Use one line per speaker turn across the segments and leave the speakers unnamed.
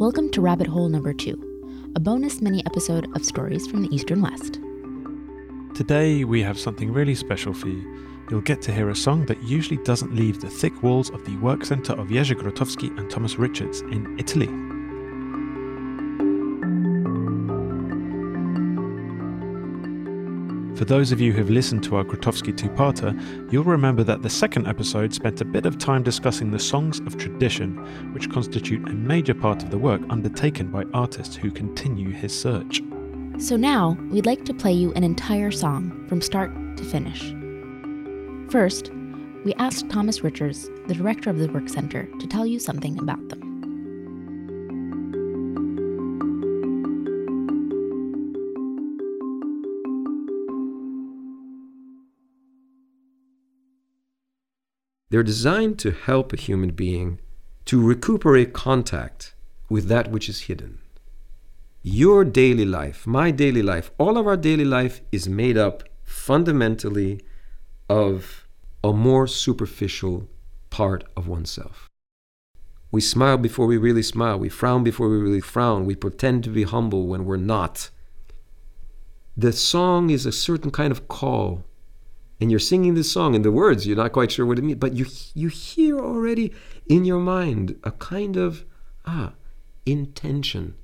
Welcome to Rabbit Hole number two, a bonus mini episode of stories from the Eastern West.
Today we have something really special for you. You'll get to hear a song that usually doesn't leave the thick walls of the work centre of Jerzy Grotowski and Thomas Richards in Italy. For those of you who've listened to our Grotowski two-parter, you'll remember that the second episode spent a bit of time discussing the songs of tradition, which constitute a major part of the work undertaken by artists who continue his search.
So now, we'd like to play you an entire song from start to finish. First, we asked Thomas Richards, the director of the Work Center, to tell you something about them.
They're designed to help a human being to recuperate contact with that which is hidden. Your daily life, my daily life, all of our daily life is made up fundamentally of a more superficial part of oneself. We smile before we really smile. We frown before we really frown. We pretend to be humble when we're not. The song is a certain kind of call and you're singing this song and the words you're not quite sure what it means but you you hear already in your mind a kind of ah intention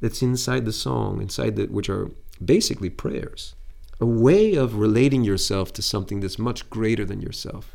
that's inside the song inside that which are basically prayers. A way of relating yourself to something that's much greater than yourself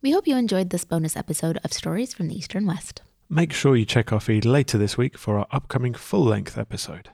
We hope you enjoyed this bonus episode of Stories from the Eastern West.
Make sure you check our feed later this week for our upcoming full length episode.